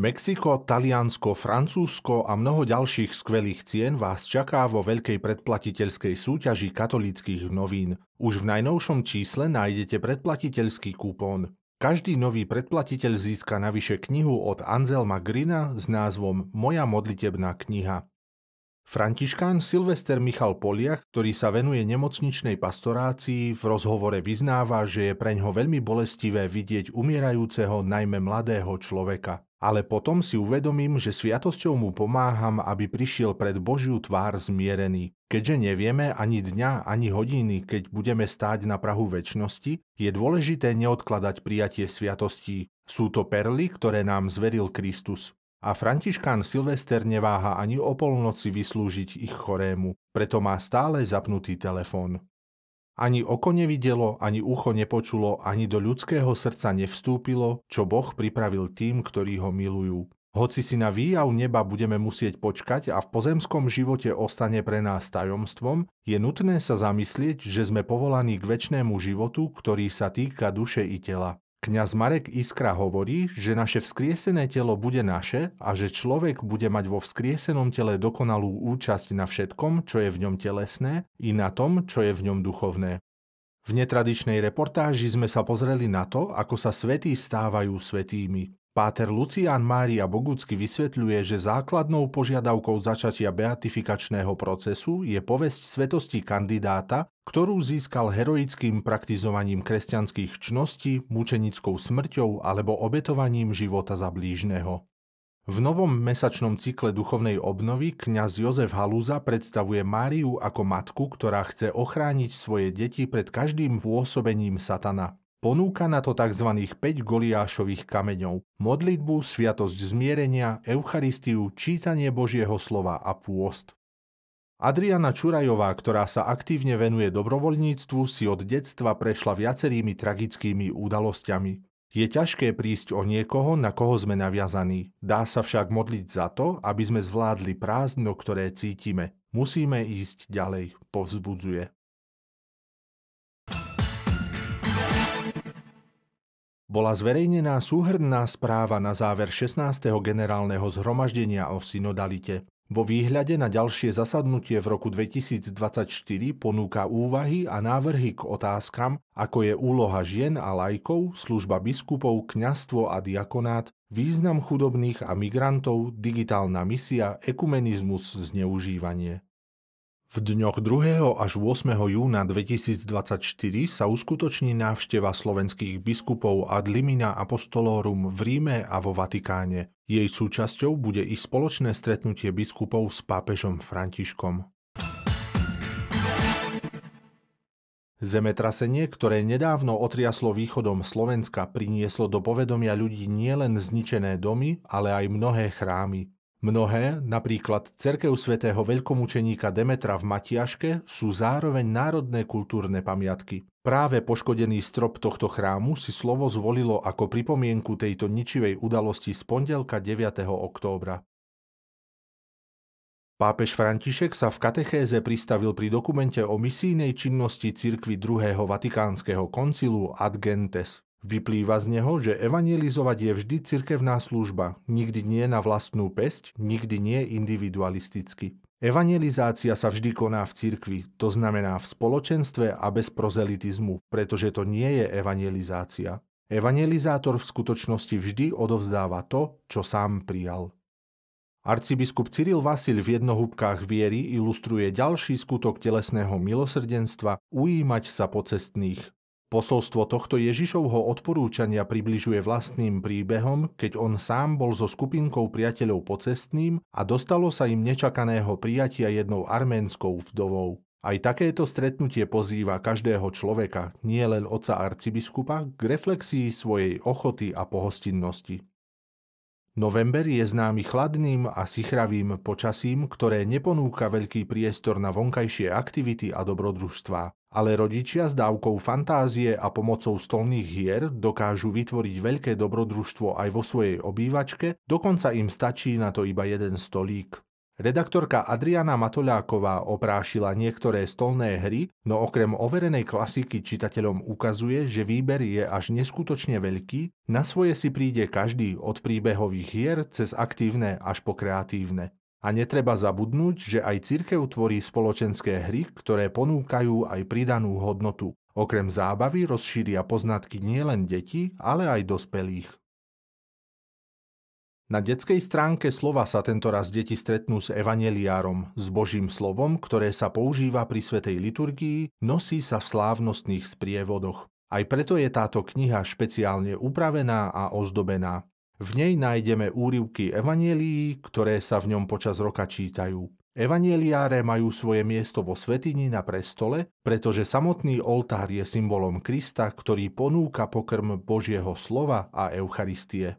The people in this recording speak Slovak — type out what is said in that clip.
Mexiko, Taliansko, Francúzsko a mnoho ďalších skvelých cien vás čaká vo veľkej predplatiteľskej súťaži katolických novín. Už v najnovšom čísle nájdete predplatiteľský kupón. Každý nový predplatiteľ získa navyše knihu od Anselma Grina s názvom Moja modlitebná kniha. Františkán Silvester Michal Poliach, ktorý sa venuje nemocničnej pastorácii, v rozhovore vyznáva, že je preňho veľmi bolestivé vidieť umierajúceho najmä mladého človeka. Ale potom si uvedomím, že sviatosťou mu pomáham, aby prišiel pred Božiu tvár zmierený. Keďže nevieme ani dňa, ani hodiny, keď budeme stáť na Prahu väčšnosti, je dôležité neodkladať prijatie sviatostí. Sú to perly, ktoré nám zveril Kristus. A Františkán Silvester neváha ani o polnoci vyslúžiť ich chorému, preto má stále zapnutý telefón. Ani oko nevidelo, ani ucho nepočulo, ani do ľudského srdca nevstúpilo, čo Boh pripravil tým, ktorí ho milujú. Hoci si na výjav neba budeme musieť počkať a v pozemskom živote ostane pre nás tajomstvom, je nutné sa zamyslieť, že sme povolaní k väčšnému životu, ktorý sa týka duše i tela. Kňaz Marek Iskra hovorí, že naše vzkriesené telo bude naše a že človek bude mať vo vzkriesenom tele dokonalú účasť na všetkom, čo je v ňom telesné, i na tom, čo je v ňom duchovné. V netradičnej reportáži sme sa pozreli na to, ako sa svetí stávajú svetými. Páter Lucián Mária Bogucky vysvetľuje, že základnou požiadavkou začatia beatifikačného procesu je povesť svetosti kandidáta, ktorú získal heroickým praktizovaním kresťanských čností, mučenickou smrťou alebo obetovaním života za blížneho. V novom mesačnom cykle duchovnej obnovy kňaz Jozef Halúza predstavuje Máriu ako matku, ktorá chce ochrániť svoje deti pred každým pôsobením satana. Ponúka na to tzv. 5 goliášových kameňov. Modlitbu, sviatosť zmierenia, Eucharistiu, čítanie Božieho slova a pôst. Adriana Čurajová, ktorá sa aktívne venuje dobrovoľníctvu, si od detstva prešla viacerými tragickými udalosťami. Je ťažké prísť o niekoho, na koho sme naviazaní. Dá sa však modliť za to, aby sme zvládli prázdno, ktoré cítime. Musíme ísť ďalej, povzbudzuje. Bola zverejnená súhrnná správa na záver 16. generálneho zhromaždenia o synodalite. Vo výhľade na ďalšie zasadnutie v roku 2024 ponúka úvahy a návrhy k otázkam, ako je úloha žien a lajkov, služba biskupov, kňastvo a diakonát, význam chudobných a migrantov, digitálna misia, ekumenizmus, zneužívanie. V dňoch 2. až 8. júna 2024 sa uskutoční návšteva slovenských biskupov ad limina apostolorum v Ríme a vo Vatikáne. Jej súčasťou bude ich spoločné stretnutie biskupov s pápežom Františkom. Zemetrasenie, ktoré nedávno otriaslo východom Slovenska, prinieslo do povedomia ľudí nielen zničené domy, ale aj mnohé chrámy. Mnohé, napríklad cerkev svätého veľkomučeníka Demetra v Matiaške, sú zároveň národné kultúrne pamiatky. Práve poškodený strop tohto chrámu si slovo zvolilo ako pripomienku tejto ničivej udalosti z pondelka 9. októbra. Pápež František sa v katechéze pristavil pri dokumente o misijnej činnosti cirkvy druhého vatikánskeho koncilu Ad Gentes. Vyplýva z neho, že evangelizovať je vždy cirkevná služba, nikdy nie na vlastnú pesť, nikdy nie individualisticky. Evangelizácia sa vždy koná v cirkvi, to znamená v spoločenstve a bez prozelitizmu, pretože to nie je evangelizácia. Evangelizátor v skutočnosti vždy odovzdáva to, čo sám prijal. Arcibiskup Cyril Vasil v jednohúbkách viery ilustruje ďalší skutok telesného milosrdenstva ujímať sa pocestných, Posolstvo tohto Ježišovho odporúčania približuje vlastným príbehom, keď on sám bol so skupinkou priateľov pocestným a dostalo sa im nečakaného prijatia jednou arménskou vdovou. Aj takéto stretnutie pozýva každého človeka, nie len oca arcibiskupa, k reflexii svojej ochoty a pohostinnosti. November je známy chladným a sichravým počasím, ktoré neponúka veľký priestor na vonkajšie aktivity a dobrodružstvá. Ale rodičia s dávkou fantázie a pomocou stolných hier dokážu vytvoriť veľké dobrodružstvo aj vo svojej obývačke, dokonca im stačí na to iba jeden stolík. Redaktorka Adriana Matoľáková oprášila niektoré stolné hry, no okrem overenej klasiky čitateľom ukazuje, že výber je až neskutočne veľký, na svoje si príde každý od príbehových hier cez aktívne až po kreatívne. A netreba zabudnúť, že aj cirkev tvorí spoločenské hry, ktoré ponúkajú aj pridanú hodnotu. Okrem zábavy rozšíria poznatky nielen detí, ale aj dospelých. Na detskej stránke slova sa tento raz deti stretnú s evaneliárom, s Božím slovom, ktoré sa používa pri svetej liturgii, nosí sa v slávnostných sprievodoch. Aj preto je táto kniha špeciálne upravená a ozdobená. V nej nájdeme úryvky evanielií, ktoré sa v ňom počas roka čítajú. Evanieliáre majú svoje miesto vo svetini na prestole, pretože samotný oltár je symbolom Krista, ktorý ponúka pokrm Božieho slova a Eucharistie.